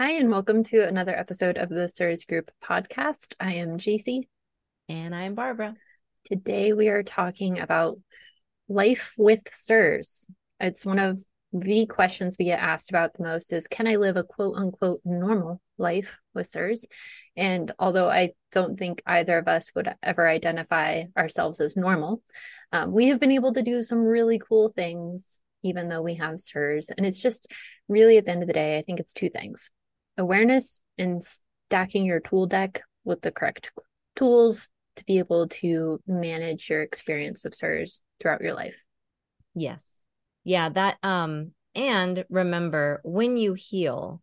Hi, and welcome to another episode of the CIRS Group podcast. I am Jacie. And I'm Barbara. Today we are talking about life with CIRS. It's one of the questions we get asked about the most is can I live a quote unquote normal life with CIRS? And although I don't think either of us would ever identify ourselves as normal, um, we have been able to do some really cool things even though we have CIRS. And it's just really at the end of the day, I think it's two things awareness and stacking your tool deck with the correct tools to be able to manage your experience of CIRS throughout your life. Yes. Yeah, that um and remember when you heal,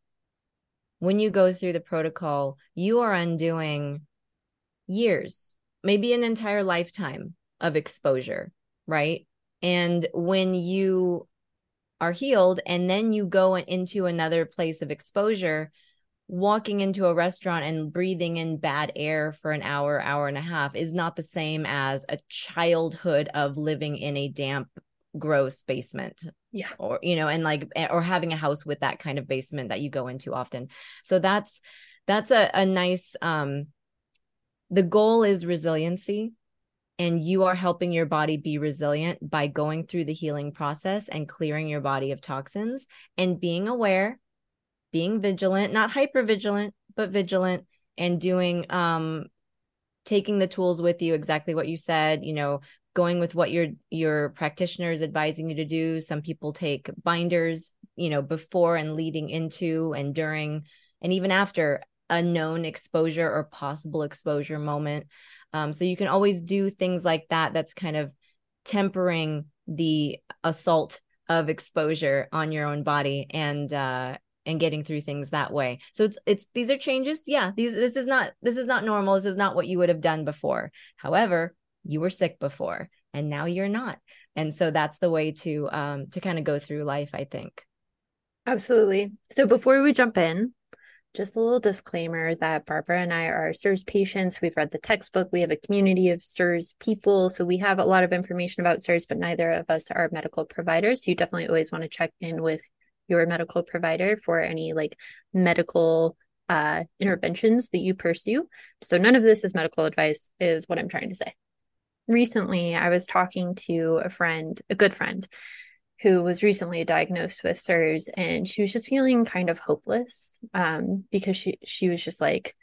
when you go through the protocol, you are undoing years, maybe an entire lifetime of exposure, right? And when you are healed and then you go into another place of exposure, walking into a restaurant and breathing in bad air for an hour, hour and a half is not the same as a childhood of living in a damp, gross basement. Yeah. Or, you know, and like, eh, or having a house with that kind of basement that you go into often. So that's, that's a, a nice, um, the goal is resiliency and you are helping your body be resilient by going through the healing process and clearing your body of toxins and being aware being vigilant, not hyper vigilant, but vigilant and doing um taking the tools with you exactly what you said, you know, going with what your your practitioner is advising you to do. Some people take binders, you know, before and leading into and during and even after a known exposure or possible exposure moment. Um, so you can always do things like that. That's kind of tempering the assault of exposure on your own body and uh, and getting through things that way so it's it's these are changes yeah these this is not this is not normal this is not what you would have done before however you were sick before and now you're not and so that's the way to um to kind of go through life i think absolutely so before we jump in just a little disclaimer that Barbara and I are CIRS patients. We've read the textbook. We have a community of CIRS people. So we have a lot of information about CIRS, but neither of us are medical providers. So You definitely always want to check in with your medical provider for any like medical uh, interventions that you pursue. So none of this is medical advice, is what I'm trying to say. Recently, I was talking to a friend, a good friend, who was recently diagnosed with CIRS, and she was just feeling kind of hopeless um, because she she was just like,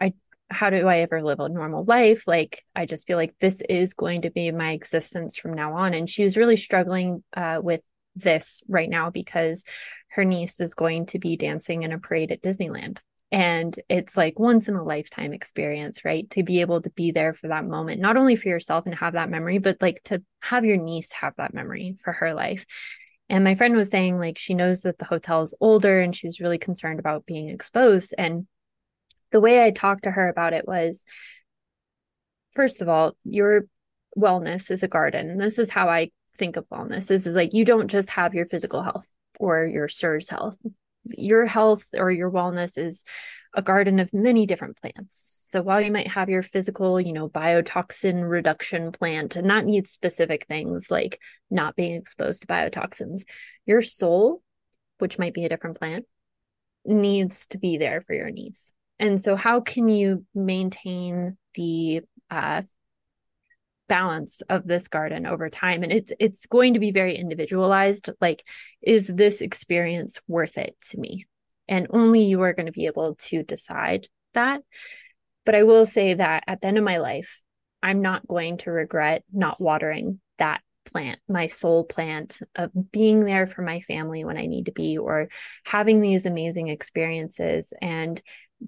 I how do I ever live a normal life? Like, I just feel like this is going to be my existence from now on. And she was really struggling uh, with this right now because her niece is going to be dancing in a parade at Disneyland. And it's like once in a lifetime experience, right? To be able to be there for that moment, not only for yourself and have that memory, but like to have your niece have that memory for her life. And my friend was saying, like, she knows that the hotel is older and she was really concerned about being exposed. And the way I talked to her about it was first of all, your wellness is a garden. This is how I think of wellness is, is like you don't just have your physical health or your CIRS health. Your health or your wellness is a garden of many different plants. So while you might have your physical, you know, biotoxin reduction plant, and that needs specific things like not being exposed to biotoxins, your soul, which might be a different plant, needs to be there for your niece. And so, how can you maintain the uh, balance of this garden over time and it's it's going to be very individualized like is this experience worth it to me and only you are going to be able to decide that but i will say that at the end of my life i'm not going to regret not watering that plant, my soul plant of being there for my family when I need to be, or having these amazing experiences. And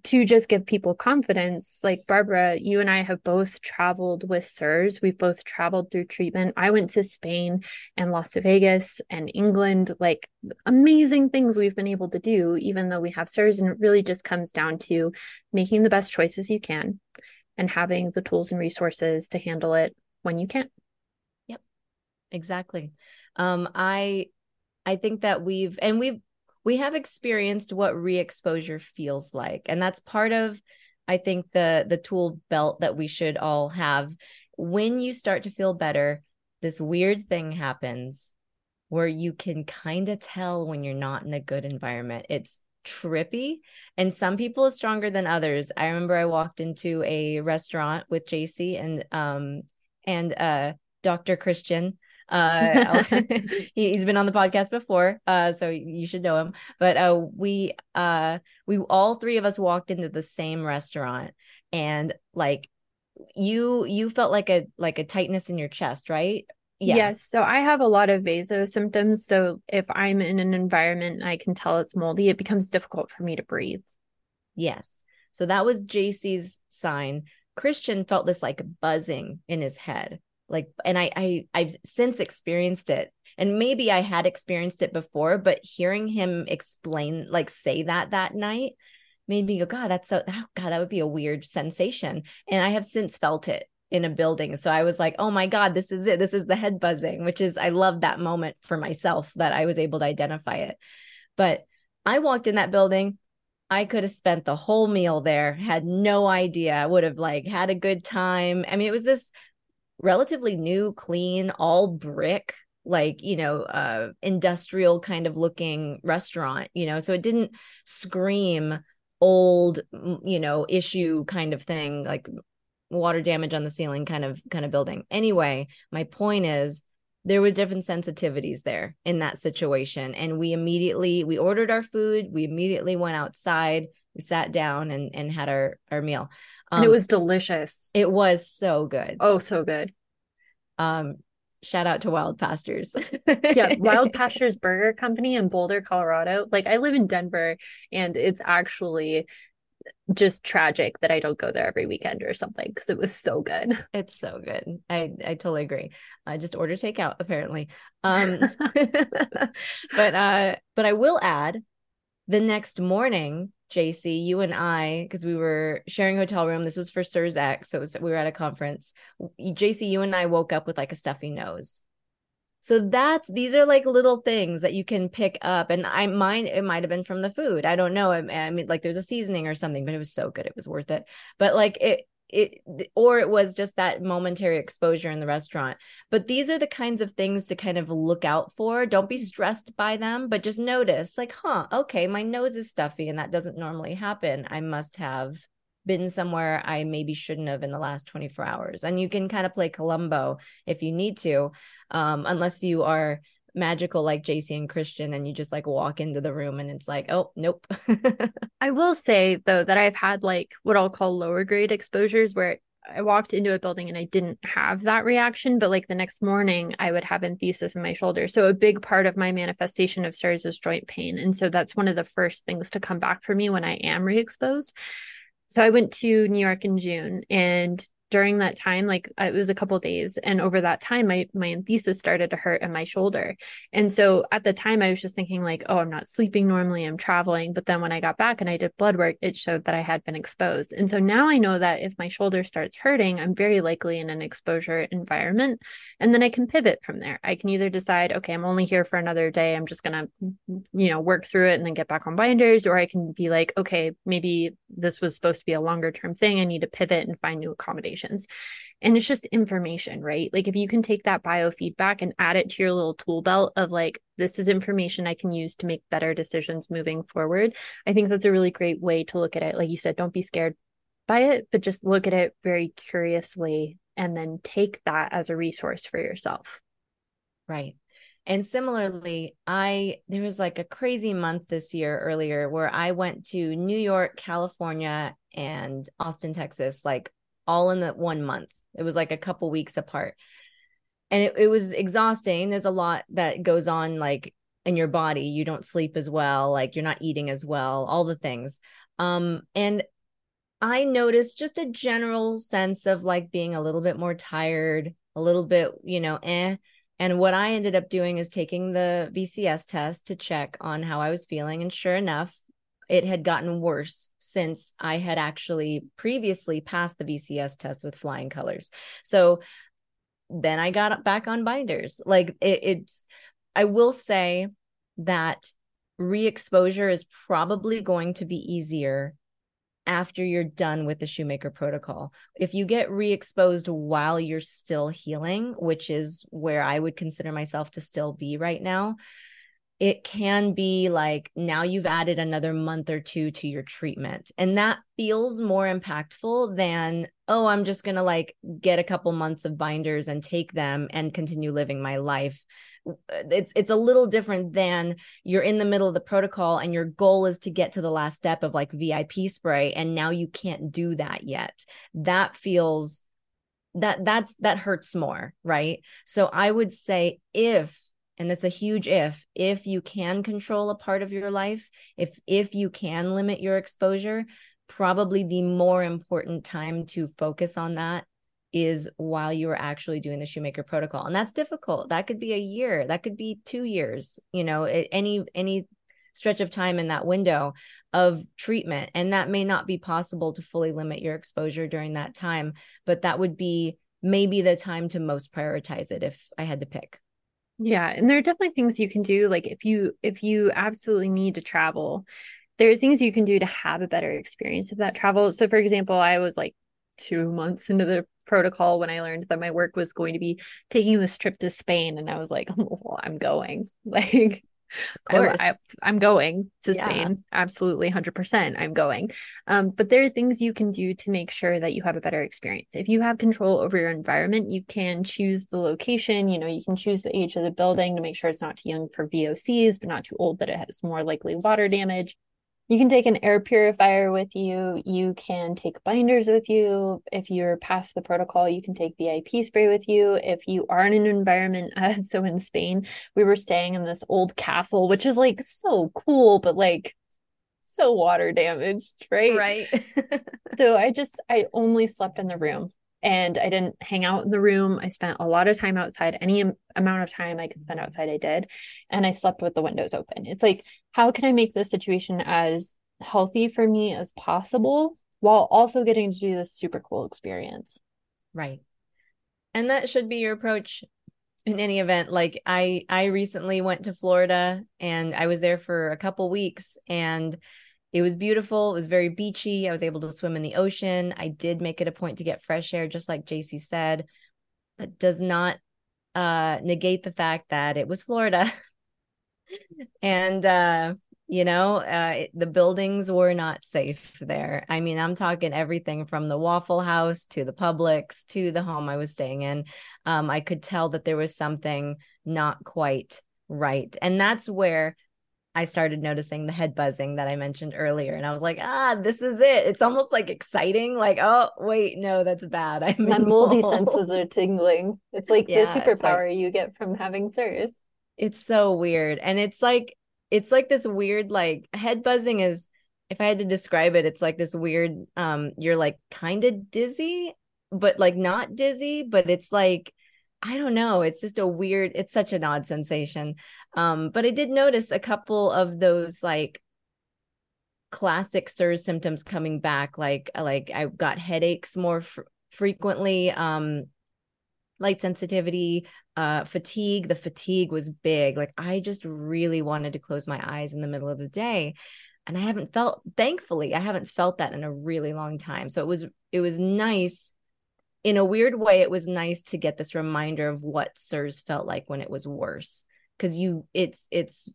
to just give people confidence, like Barbara, you and I have both traveled with CIRS. We've both traveled through treatment. I went to Spain and Las Vegas and England, like amazing things we've been able to do, even though we have CIRS. And it really just comes down to making the best choices you can and having the tools and resources to handle it when you can't. Yep, exactly. Um, I I think that we've and we've we have experienced what re-exposure feels like and that's part of i think the the tool belt that we should all have when you start to feel better this weird thing happens where you can kind of tell when you're not in a good environment it's trippy and some people is stronger than others. I remember I walked into a restaurant with Jacie and um and uh Dr. Christian uh he, has been on the podcast before uh so you should know him but uh we uh we all three of us walked into the same restaurant and like you you felt like a like a tightness in your chest right yeah. Yes. So I have a lot of vaso symptoms. So if I'm in an environment and I can tell it's moldy, it becomes difficult for me to breathe. Yes. So that was Jacie's sign. Christian felt this like buzzing in his head. Like, and I, I, I've since experienced it. And maybe I had experienced it before, but hearing him explain, like say that that night made me go, God, that's so, oh, God, that would be a weird sensation. And I have since felt it in a building. So I was like, oh my God, this is it. This is the head buzzing, which is, I love that moment for myself that I was able to identify it. But I walked in that building. I could have spent the whole meal there, had no idea. I would have like had a good time. I mean, it was this relatively new, clean, all brick, like, you know, uh, industrial kind of looking restaurant, you know, so it didn't scream old, you know, issue kind of thing, like water damage on the ceiling kind of kind of building. Anyway, my point is there were different sensitivities there in that situation and we immediately we ordered our food, we immediately went outside, we sat down and and had our our meal. Um, and it um, was delicious. It was so good. Oh, so good. Um shout out to Wild Pastures. yeah, Wild Pastures Burger Company in Boulder, Colorado. Like I live in Denver and it's actually just tragic that I don't go there every weekend or something because it was so good. It's so good. I I totally agree. I just order takeout apparently. Um but uh but I will add the next morning Jacie, you and I, because we were sharing hotel room. This was for X, so was, we were at a conference. Jacie, you and I woke up with like a stuffy nose. So that's these are like little things that you can pick up. And I mine it might have been from the food. I don't know. I, I mean, like there's a seasoning or something, but it was so good. It was worth it. But like it it or it was just that momentary exposure in the restaurant. But these are the kinds of things to kind of look out for. Don't be stressed by them but just notice like huh okay my nose is stuffy and that doesn't normally happen. I must have been somewhere I maybe shouldn't have in the last 24 hours. And you can kind of play Columbo if you need to, um, unless you are magical like Jacie and Christian and you just like walk into the room and it's like, oh, nope. I will say though that I've had like what I'll call lower grade exposures where I walked into a building and I didn't have that reaction, but like the next morning I would have enthesis in my shoulder. So a big part of my manifestation of CIRS is joint pain. And so that's one of the first things to come back for me when I am re-exposed so I went to New York in June and during that time like uh, it was a couple days and over that time my my enthesis started to hurt in my shoulder. And so at the time i was just thinking like oh i'm not sleeping normally i'm traveling. But then when i got back and i did blood work it showed that i had been exposed. And so now i know that if my shoulder starts hurting i'm very likely in an exposure environment and then i can pivot from there. I can either decide okay i'm only here for another day i'm just going to you know work through it and then get back on binders or i can be like okay maybe this was supposed to be a longer term thing i need to pivot and find new accommodations and it's just information, right? Like if you can take that biofeedback and add it to your little tool belt of like, this is information I can use to make better decisions moving forward. I think that's a really great way to look at it. Like you said, don't be scared by it, but just look at it very curiously and then take that as a resource for yourself. Right. And similarly, I there was like a crazy month this year earlier where I went to New York, California, and Austin, Texas, like all in the one month. It was like a couple weeks apart. And it, it was exhausting. There's a lot that goes on like in your body. You don't sleep as well, like you're not eating as well, all the things. Um, and I noticed just a general sense of like being a little bit more tired, a little bit, you know, eh. And what I ended up doing is taking the VCS test to check on how I was feeling. And sure enough, it had gotten worse since I had actually previously passed the VCS test with flying colors. So then I got back on binders. Like it, it's, I will say that re exposure is probably going to be easier after you're done with the shoemaker protocol. If you get re exposed while you're still healing, which is where I would consider myself to still be right now, it can be like now you've added another month or two to your treatment. And that feels more impactful than, oh, I'm just going to like get a couple months of binders and take them and continue living my life. Uh, it's it's a little different than you're in the middle of the protocol and your goal is to get to the last step of like VIP spray and now you can't do that yet. That feels that that's that hurts more, right? So I would say if and it's a huge if if you can control a part of your life if if you can limit your exposure probably the more important time to focus on that is while you are actually doing the shoemaker protocol. And that's difficult. That could be a year. That could be 2 years you know any any stretch of time in that window of treatment. And that may not be possible to fully limit your exposure during that time but that would be maybe the time to most prioritize it if i had to pick yeah, and there are definitely things you can do like if you if you absolutely need to travel, there are things you can do to have a better experience of that travel. So for example, I was like 2 months into the protocol when I learned that my work was going to be taking this trip to Spain and I was like, I'm going. Like I, am going to yeah. Spain. Absolutely, 100%. I'm going. Um, but there are things you can do to make sure that you have a better experience. If you have control over your environment, you can choose the location. You know, you can choose the age of the building to make sure it's not too young for VOCs, but not too old that it has more likely water damage. You can take an air purifier with you. You can take binders with you. If you're past the protocol, you can take VIP spray with you. If you are in an environment, uh, so in Spain, we were staying in this old castle, which is like so cool, but like so water damaged, right? Right. so I just, I only slept in the room and I didn't hang out in the room. I spent a lot of time outside. Any amount of time I could spend outside, I did. And I slept with the windows open. It's like, how can I make this situation as healthy for me as possible while also getting to do this super cool experience? Right. And that should be your approach in any event like i i recently went to florida and i was there for a couple weeks and it was beautiful. It was very beachy. I was able to swim in the ocean. I did make it a point to get fresh air, just like JC said. It does not uh, negate the fact that it was Florida. and, uh, you know, uh, the buildings were not safe there. I mean, I'm talking everything from the Waffle House to the Publix to the home I was staying in. Um, I could tell that there was something not quite right. And that's where I started noticing the head buzzing that I mentioned earlier. And I was like, ah, this is it. It's almost like exciting. Like, oh, wait, no, that's bad. I'm My moldy senses are tingling. It's like yeah, the superpower like, you get from having CIRS. It's so weird. And it's like, it's like this weird, like head buzzing is, if I had to describe it, it's like this weird, um, you're like kind of dizzy, but like not dizzy, but it's like, I don't know. It's just a weird, it's such an odd sensation. Um, but I did notice a couple of those like classic CIRS symptoms coming back. Like, like I got headaches more fr- frequently, um, light sensitivity, uh, fatigue. The fatigue was big. Like I just really wanted to close my eyes in the middle of the day. And I haven't felt, thankfully, I haven't felt that in a really long time. So it was, it was nice in a weird way, it was nice to get this reminder of what CIRS felt like when it was worse. Cause you it's it's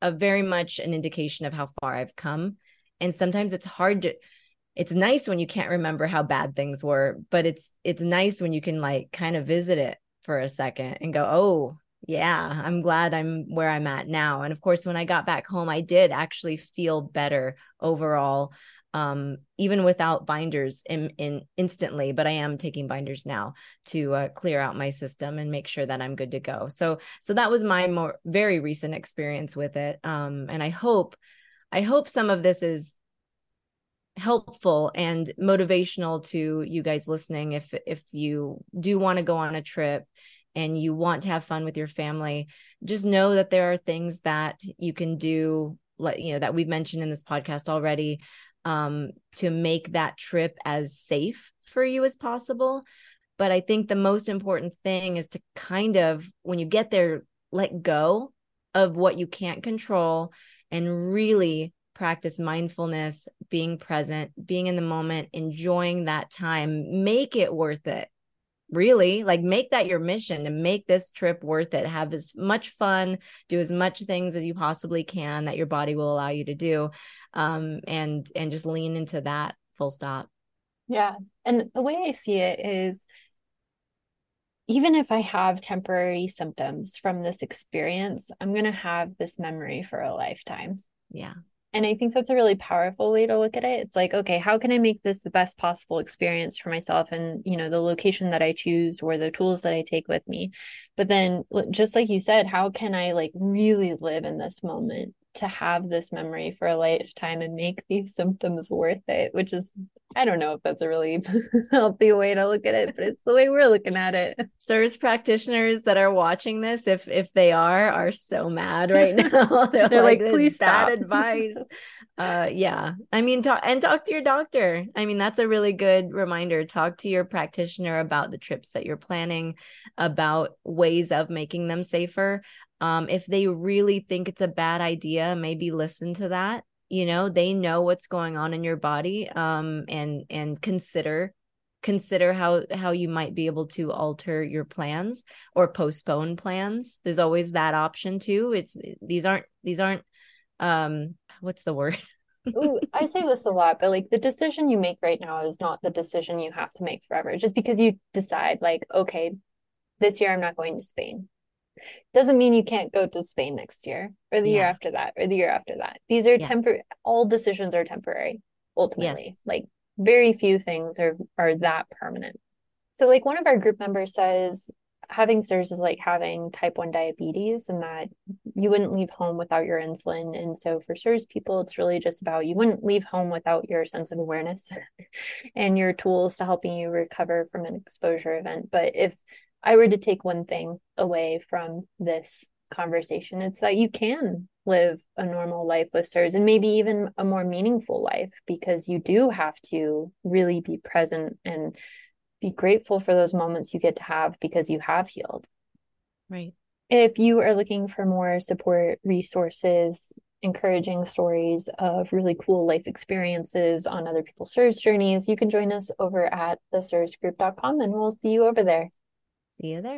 a very much an indication of how far I've come. And sometimes it's hard to it's nice when you can't remember how bad things were, but it's it's nice when you can like kind of visit it for a second and go, oh, yeah, I'm glad I'm where I'm at now. And of course, when I got back home, I did actually feel better overall um, even without binders in, in instantly, but I am taking binders now to uh, clear out my system and make sure that I'm good to go. So, so that was my more very recent experience with it. Um, and I hope, I hope some of this is helpful and motivational to you guys listening. If, if you do want to go on a trip and you want to have fun with your family, just know that there are things that you can do like you know that we've mentioned in this podcast already um, to make that trip as safe for you as possible. But I think the most important thing is to kind of, when you get there, let go of what you can't control and really practice mindfulness, being present, being in the moment, enjoying that time, make it worth it. Really like make that your mission to make this trip worth it. Have as much fun do as much things as you possibly can that your body will allow you to do um and and just lean into that full stop. Yeah and the way i see it is even if i have temporary symptoms from this experience i'm going to have this memory for a lifetime. Yeah and I think that's a really powerful way to look at it. It's like, okay, how can I make this the best possible experience for myself and, you know, the location that I choose or the tools that I take with me. But then just like you said, how can I like really live in this moment to have this memory for a lifetime and make these symptoms worth it, which is, I don't know if that's a really healthy way to look at it, but it's the way we're looking at it. CIRS practitioners that are watching this, if if they are, are so mad right now. They're, They're like, like, please bad advice. uh yeah. I mean talk and talk to your doctor. I mean, that's a really good reminder. Talk to your practitioner about the trips that you're planning, about ways of making them safer um, if they really think it's a bad idea maybe listen to that. You know they know what's going on in your body um, and and consider consider how how you might be able to alter your plans or postpone plans. There's always that option too. It's these aren't these aren't um what's the word? Ooh, I say this a lot, but like the decision you make right now is not the decision you have to make forever. Just because you decide, like, okay, this year I'm not going to Spain doesn't mean you can't go to Spain next year or the yeah. year after that or the year after that. These are yeah. temporary all decisions are temporary ultimately. Yes. Like very few things are are that permanent. So like one of our group members says having CIRS is like having type 1 diabetes and that you wouldn't leave home without your insulin. And so for CIRS people, it's really just about you wouldn't leave home without your sense of awareness and your tools to helping you recover from an exposure event. But if I were to take one thing away from this conversation, it's that you can live a normal life with CIRS and maybe even a more meaningful life because you do have to really be present and be grateful for those moments you get to have because you have healed. Right. If you are looking for more support, resources, encouraging stories of really cool life experiences on other people's CIRS journeys, you can join us over at the CIRSgroup.com and we'll see you over there. See you there.